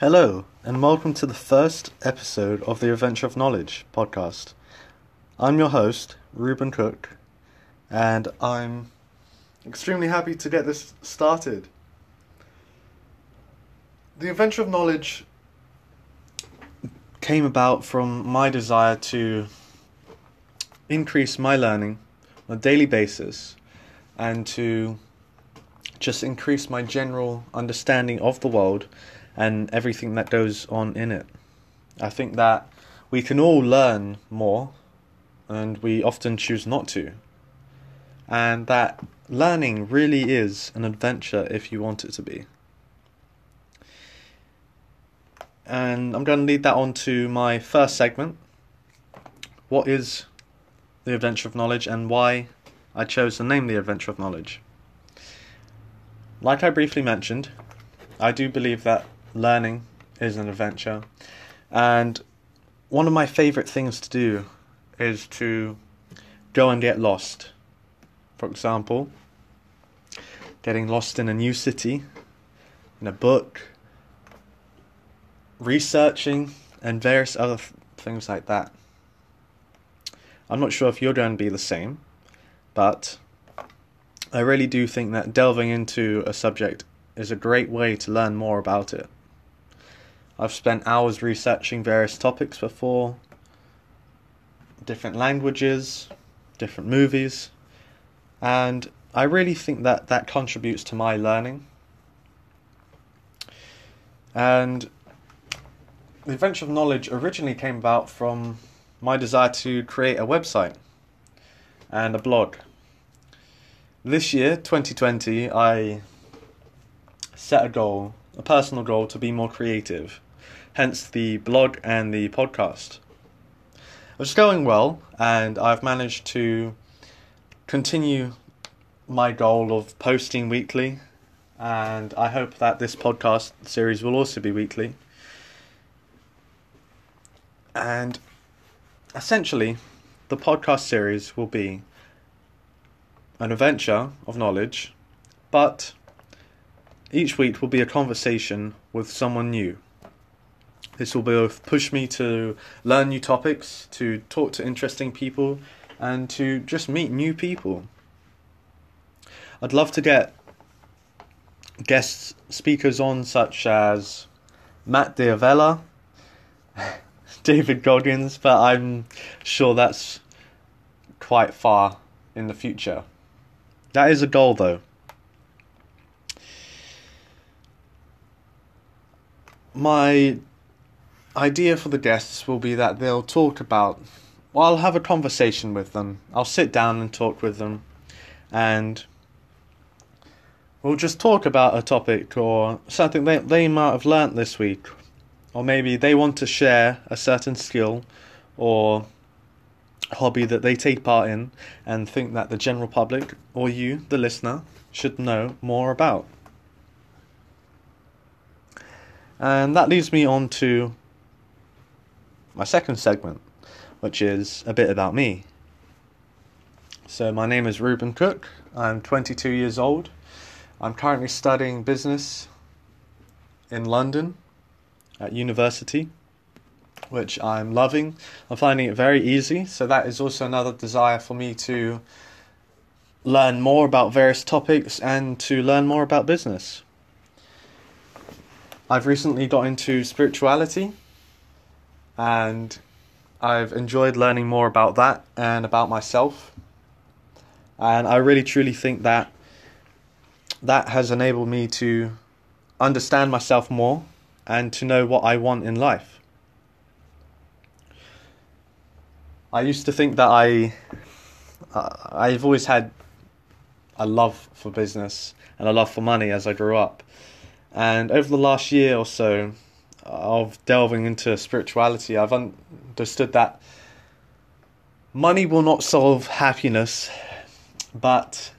Hello, and welcome to the first episode of the Adventure of Knowledge podcast. I'm your host, Ruben Cook, and I'm extremely happy to get this started. The Adventure of Knowledge came about from my desire to increase my learning on a daily basis and to just increase my general understanding of the world and everything that goes on in it. I think that we can all learn more, and we often choose not to. And that learning really is an adventure if you want it to be. And I'm going to lead that on to my first segment. What is the Adventure of Knowledge and why I chose to name the Adventure of Knowledge? Like I briefly mentioned, I do believe that learning is an adventure. And one of my favorite things to do is to go and get lost. For example, getting lost in a new city, in a book, researching, and various other th- things like that. I'm not sure if you're going to be the same, but I really do think that delving into a subject is a great way to learn more about it. I've spent hours researching various topics before, different languages, different movies, and I really think that that contributes to my learning. And the Adventure of Knowledge originally came about from my desire to create a website and a blog. This year, 2020, I set a goal, a personal goal, to be more creative hence the blog and the podcast. It's going well, and I've managed to continue my goal of posting weekly, and I hope that this podcast series will also be weekly. And essentially, the podcast series will be an adventure of knowledge, but each week will be a conversation with someone new. This will both push me to learn new topics, to talk to interesting people, and to just meet new people. I'd love to get guest speakers on, such as Matt D'Avella, David Goggins, but I'm sure that's quite far in the future. That is a goal, though. My idea for the guests will be that they'll talk about. Well, I'll have a conversation with them. I'll sit down and talk with them, and we'll just talk about a topic or something they they might have learnt this week, or maybe they want to share a certain skill or hobby that they take part in and think that the general public or you, the listener, should know more about. And that leads me on to my second segment, which is a bit about me. So, my name is Ruben Cook. I'm 22 years old. I'm currently studying business in London at university, which I'm loving. I'm finding it very easy, so that is also another desire for me to learn more about various topics and to learn more about business. I've recently got into spirituality and I've enjoyed learning more about that and about myself. And I really truly think that that has enabled me to understand myself more and to know what I want in life. I used to think that I I've always had a love for business and a love for money as I grew up. And over the last year or so, of delving into spirituality, I've understood that money will not solve happiness, but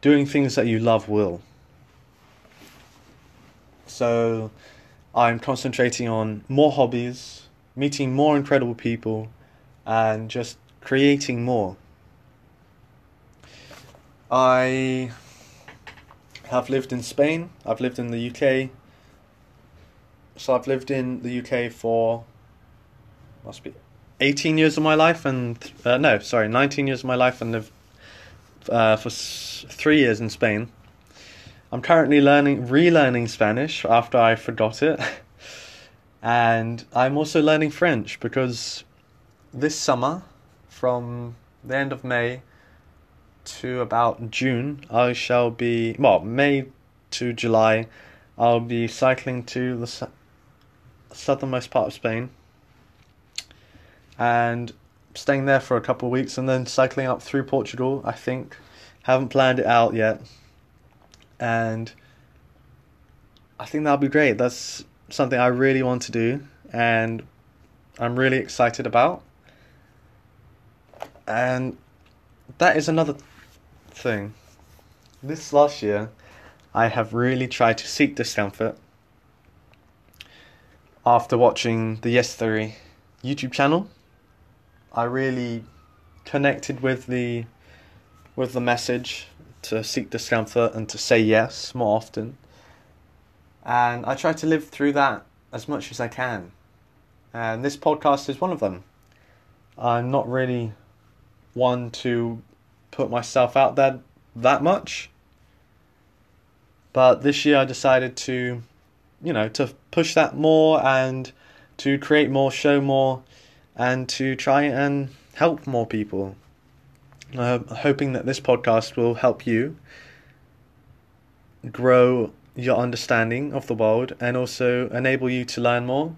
doing things that you love will. So I'm concentrating on more hobbies, meeting more incredible people, and just creating more. I have lived in Spain, I've lived in the UK, So I've lived in the UK for must be 18 years of my life, and uh, no, sorry, 19 years of my life, and lived uh, for s- three years in Spain. I'm currently learning, relearning Spanish after I forgot it, and I'm also learning French because this summer, from the end of May to about June, I shall be well May to July. I'll be cycling to the southernmost part of Spain and staying there for a couple of weeks and then cycling up through Portugal, I think. Haven't planned it out yet. And I think that'll be great. That's something I really want to do and I'm really excited about. And that is another thing. This last year, I have really tried to seek discomfort after watching the Yes Theory YouTube channel I really connected with the with the message to seek discomfort and to say yes more often. And I try to live through that as much as I can. And this podcast is one of them. I'm not really one to put myself out there that much. But this year I decided to, you know, to push that more and to create more, show more, and to try and help more people. Uh, hoping that this podcast will help you grow your understanding of the world and also enable you to learn more,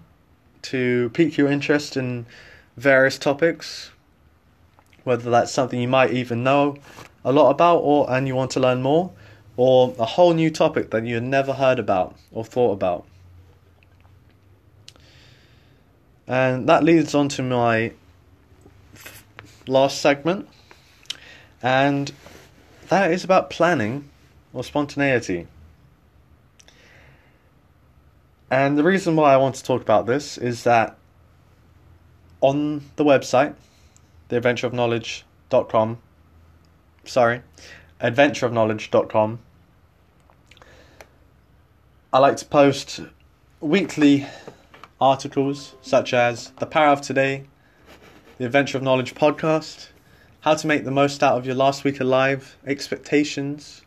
to pique your interest in various topics, whether that's something you might even know a lot about or and you want to learn more, or a whole new topic that you had never heard about or thought about. And that leads on to my last segment, and that is about planning or spontaneity. And the reason why I want to talk about this is that on the website, theadventureofknowledge.com, sorry, adventureofknowledge.com, I like to post weekly articles such as The Power of Today, The Adventure of Knowledge podcast, How to Make the Most Out of Your Last Week Alive, Expectations,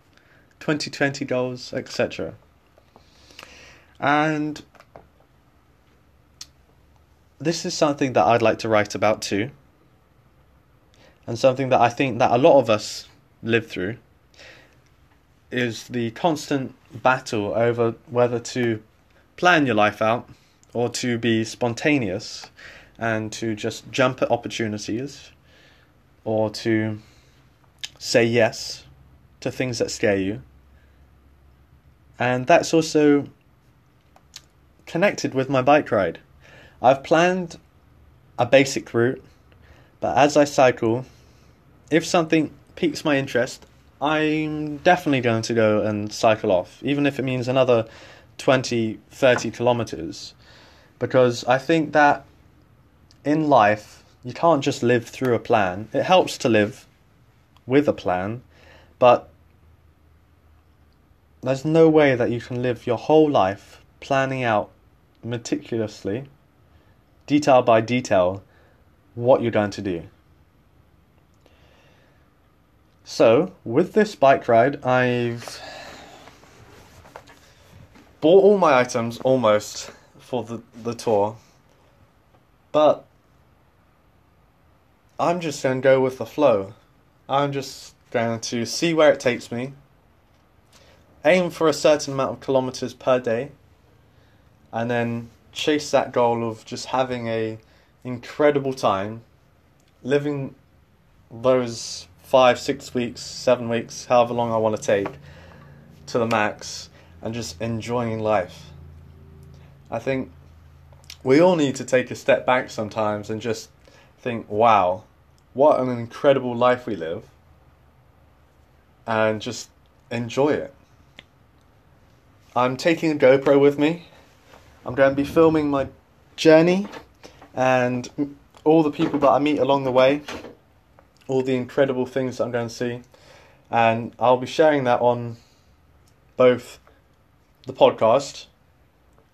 2020 Goals, etc. And this is something that I'd like to write about too. And something that I think that a lot of us live through is the constant battle over whether to plan your life out or to be spontaneous and to just jump at opportunities or to say yes to things that scare you. And that's also connected with my bike ride. I've planned a basic route, but as I cycle, if something piques my interest, I'm definitely going to go and cycle off, even if it means another 20, 30 kilometers because I think that in life you can't just live through a plan. It helps to live with a plan, but there's no way that you can live your whole life planning out meticulously, detail by detail, what you're going to do. So, with this bike ride, I've bought all my items almost for the, the tour. But I'm just going to go with the flow. I'm just going to see where it takes me, aim for a certain amount of kilometers per day, and then chase that goal of just having a incredible time, living those five, six weeks, seven weeks, however long I want to take, to the max, and just enjoying life. I think we all need to take a step back sometimes and just think, wow, what an incredible life we live, and just enjoy it. I'm taking a GoPro with me. I'm going to be filming my journey and all the people that I meet along the way, all the incredible things that I'm going to see, and I'll be sharing that on both the podcast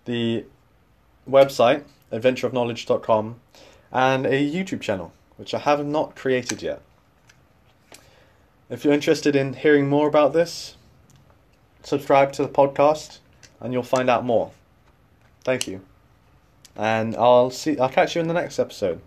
the website, adventureofknowledge.com, and a YouTube channel, which I have not created yet. If you're interested in hearing more about this, subscribe to the podcast and you'll find out more. Thank you. And I'll see I'll catch you in the next episode.